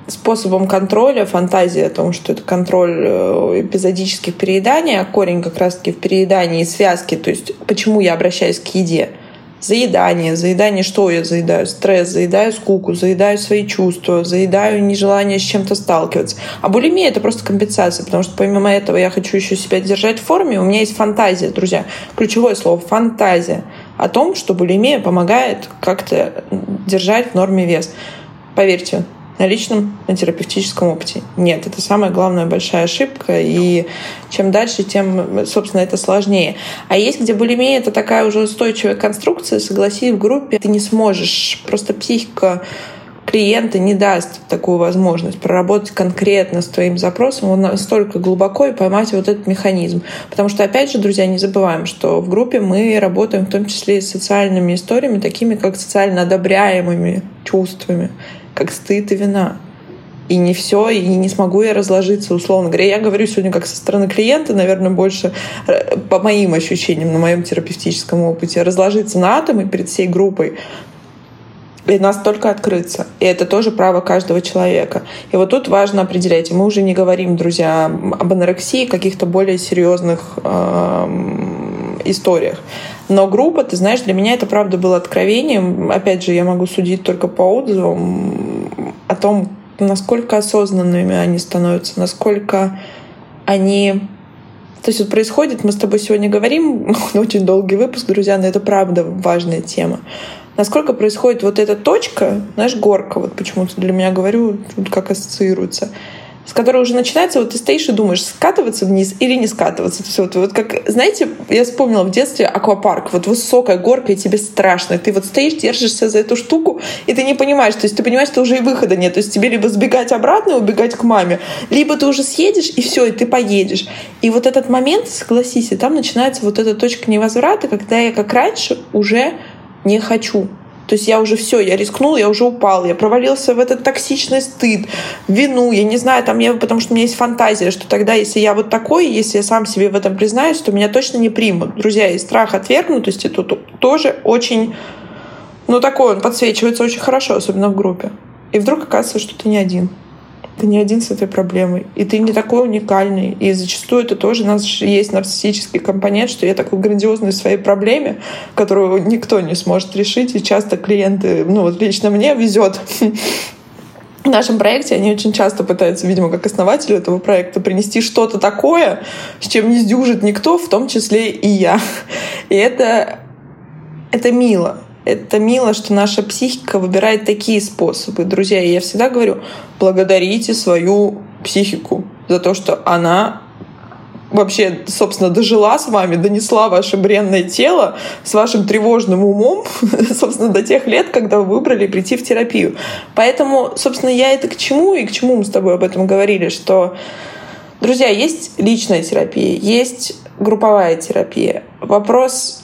способом контроля, фантазия о том, что это контроль э, эпизодических перееданий, а корень как раз-таки в переедании и связке, то есть почему я обращаюсь к еде – заедание. Заедание что я заедаю? Стресс, заедаю скуку, заедаю свои чувства, заедаю нежелание с чем-то сталкиваться. А булимия — это просто компенсация, потому что помимо этого я хочу еще себя держать в форме. У меня есть фантазия, друзья. Ключевое слово — фантазия о том, что булимия помогает как-то держать в норме вес. Поверьте, на личном, на терапевтическом опыте. Нет, это самая главная большая ошибка, и чем дальше, тем, собственно, это сложнее. А есть, где булимия — это такая уже устойчивая конструкция, согласись, в группе ты не сможешь, просто психика клиента не даст такую возможность проработать конкретно с твоим запросом он настолько глубоко и поймать вот этот механизм. Потому что, опять же, друзья, не забываем, что в группе мы работаем в том числе и с социальными историями, такими как социально одобряемыми чувствами как стыд и вина. И не все, и не смогу я разложиться, условно говоря. Я говорю сегодня как со стороны клиента, наверное, больше э, по моим ощущениям, на моем терапевтическом опыте, разложиться на атомы перед всей группой и настолько открыться. И это тоже право каждого человека. И вот тут важно определять. И мы уже не говорим, друзья, об анорексии, каких-то более серьезных э, историях. Но группа, ты знаешь, для меня это правда было откровением. Опять же, я могу судить только по отзывам о том, насколько осознанными они становятся, насколько они... То есть вот происходит, мы с тобой сегодня говорим, [LAUGHS] очень долгий выпуск, друзья, но это правда важная тема. Насколько происходит вот эта точка, знаешь, горка, вот почему-то для меня говорю, как ассоциируется — с которой уже начинается, вот ты стоишь и думаешь, скатываться вниз или не скатываться. Все, вот, вот как, знаете, я вспомнила в детстве аквапарк, вот высокая горка, и тебе страшно. Ты вот стоишь, держишься за эту штуку, и ты не понимаешь, то есть ты понимаешь, что уже и выхода нет. То есть тебе либо сбегать обратно и убегать к маме, либо ты уже съедешь, и все, и ты поедешь. И вот этот момент, согласись, и там начинается вот эта точка невозврата, когда я как раньше уже не хочу. То есть я уже все, я рискнул, я уже упал, я провалился в этот токсичный стыд, вину, я не знаю, там я, потому что у меня есть фантазия, что тогда, если я вот такой, если я сам себе в этом признаюсь, то меня точно не примут. Друзья, и страх отвергнутости тут тоже очень, ну такой, он подсвечивается очень хорошо, особенно в группе. И вдруг оказывается, что ты не один ты не один с этой проблемой. И ты не такой уникальный. И зачастую это тоже у нас есть нарциссический компонент, что я такой грандиозный в своей проблеме, которую никто не сможет решить. И часто клиенты, ну вот лично мне везет в нашем проекте они очень часто пытаются, видимо, как основателю этого проекта, принести что-то такое, с чем не сдюжит никто, в том числе и я. И это, это мило это мило, что наша психика выбирает такие способы. Друзья, я всегда говорю, благодарите свою психику за то, что она вообще, собственно, дожила с вами, донесла ваше бренное тело с вашим тревожным умом, [LAUGHS] собственно, до тех лет, когда вы выбрали прийти в терапию. Поэтому, собственно, я это к чему и к чему мы с тобой об этом говорили, что, друзья, есть личная терапия, есть групповая терапия. Вопрос,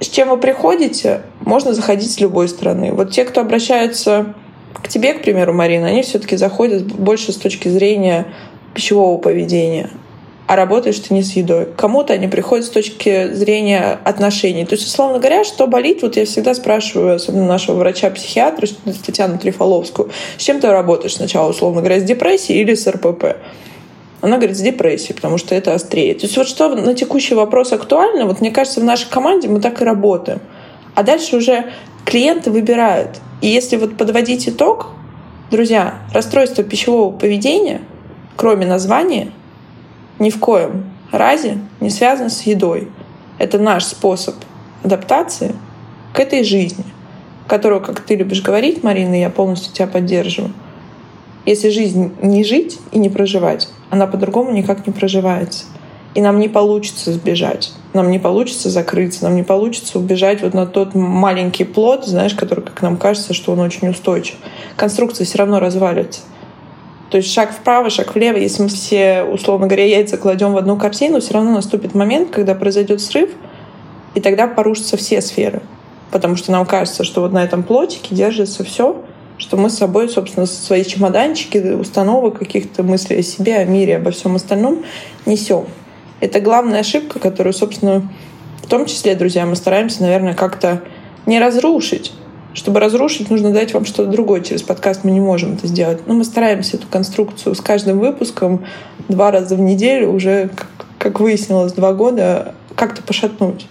с чем вы приходите, можно заходить с любой стороны. Вот те, кто обращаются к тебе, к примеру, Марина, они все-таки заходят больше с точки зрения пищевого поведения а работаешь ты не с едой. Кому-то они приходят с точки зрения отношений. То есть, условно говоря, что болит, вот я всегда спрашиваю, особенно нашего врача-психиатра, Татьяну Трифоловскую, с чем ты работаешь сначала, условно говоря, с депрессией или с РПП? Она говорит, с депрессией, потому что это острее. То есть вот что на текущий вопрос актуально, вот мне кажется, в нашей команде мы так и работаем. А дальше уже клиенты выбирают. И если вот подводить итог, друзья, расстройство пищевого поведения, кроме названия, ни в коем разе не связано с едой. Это наш способ адаптации к этой жизни, которую, как ты любишь говорить, Марина, я полностью тебя поддерживаю. Если жизнь не жить и не проживать, она по-другому никак не проживается. И нам не получится сбежать, нам не получится закрыться, нам не получится убежать вот на тот маленький плод, знаешь, который, как нам кажется, что он очень устойчив. Конструкция все равно развалится. То есть шаг вправо, шаг влево. Если мы все, условно говоря, яйца кладем в одну корзину, все равно наступит момент, когда произойдет срыв, и тогда порушатся все сферы. Потому что нам кажется, что вот на этом плотике держится все, что мы с собой, собственно, свои чемоданчики, установок каких-то мыслей о себе, о мире, обо всем остальном несем. Это главная ошибка, которую, собственно, в том числе, друзья, мы стараемся, наверное, как-то не разрушить, чтобы разрушить, нужно дать вам что-то другое. Через подкаст мы не можем это сделать. Но мы стараемся эту конструкцию с каждым выпуском два раза в неделю уже, как выяснилось, два года как-то пошатнуть.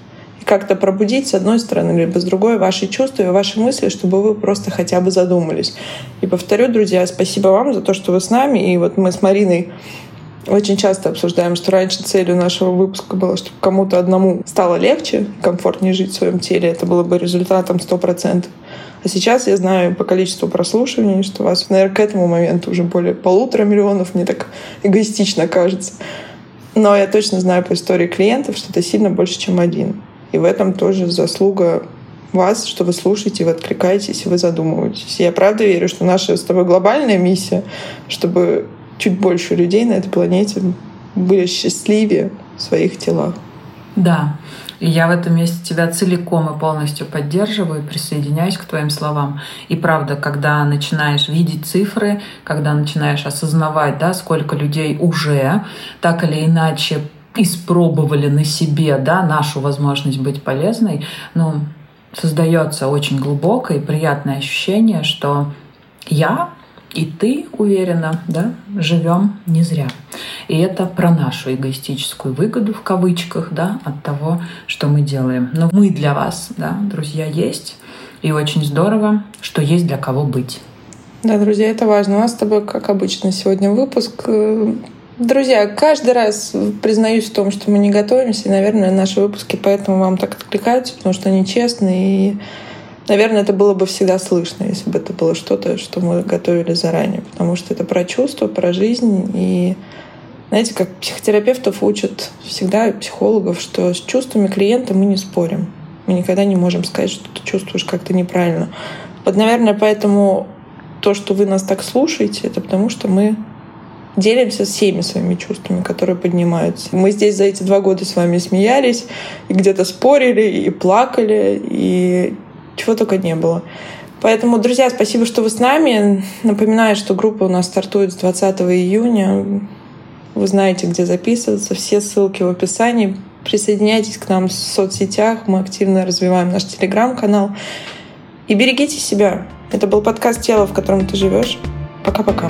Как-то пробудить с одной стороны, либо с другой ваши чувства и ваши мысли, чтобы вы просто хотя бы задумались. И повторю, друзья, спасибо вам за то, что вы с нами. И вот мы с Мариной очень часто обсуждаем, что раньше целью нашего выпуска было, чтобы кому-то одному стало легче, комфортнее жить в своем теле. Это было бы результатом 100%. А сейчас я знаю по количеству прослушиваний, что вас, наверное, к этому моменту уже более полутора миллионов, мне так эгоистично кажется. Но я точно знаю по истории клиентов, что это сильно больше, чем один. И в этом тоже заслуга вас, что вы слушаете, вы откликаетесь, вы задумываетесь. Я правда верю, что наша с тобой глобальная миссия, чтобы чуть больше людей на этой планете были счастливее в своих телах. Да, и я в этом месте тебя целиком и полностью поддерживаю, присоединяюсь к твоим словам. И правда, когда начинаешь видеть цифры, когда начинаешь осознавать, да, сколько людей уже так или иначе испробовали на себе да, нашу возможность быть полезной, ну, создается очень глубокое и приятное ощущение, что я и ты, уверена, да, живем не зря. И это про нашу эгоистическую выгоду в кавычках, да, от того, что мы делаем. Но мы для вас, да, друзья, есть. И очень здорово, что есть для кого быть. Да, друзья, это важно. У нас с тобой, как обычно, сегодня выпуск. Друзья, каждый раз признаюсь в том, что мы не готовимся, и, наверное, наши выпуски поэтому вам так откликаются, потому что они честные и Наверное, это было бы всегда слышно, если бы это было что-то, что мы готовили заранее, потому что это про чувства, про жизнь. И знаете, как психотерапевтов учат всегда психологов, что с чувствами клиента мы не спорим. Мы никогда не можем сказать, что ты чувствуешь как-то неправильно. Вот, наверное, поэтому то, что вы нас так слушаете, это потому что мы делимся всеми своими чувствами, которые поднимаются. Мы здесь за эти два года с вами смеялись, и где-то спорили, и плакали, и чего только не было. Поэтому, друзья, спасибо, что вы с нами. Напоминаю, что группа у нас стартует с 20 июня. Вы знаете, где записываться. Все ссылки в описании. Присоединяйтесь к нам в соцсетях. Мы активно развиваем наш телеграм-канал. И берегите себя. Это был подкаст «Тело, в котором ты живешь». Пока-пока.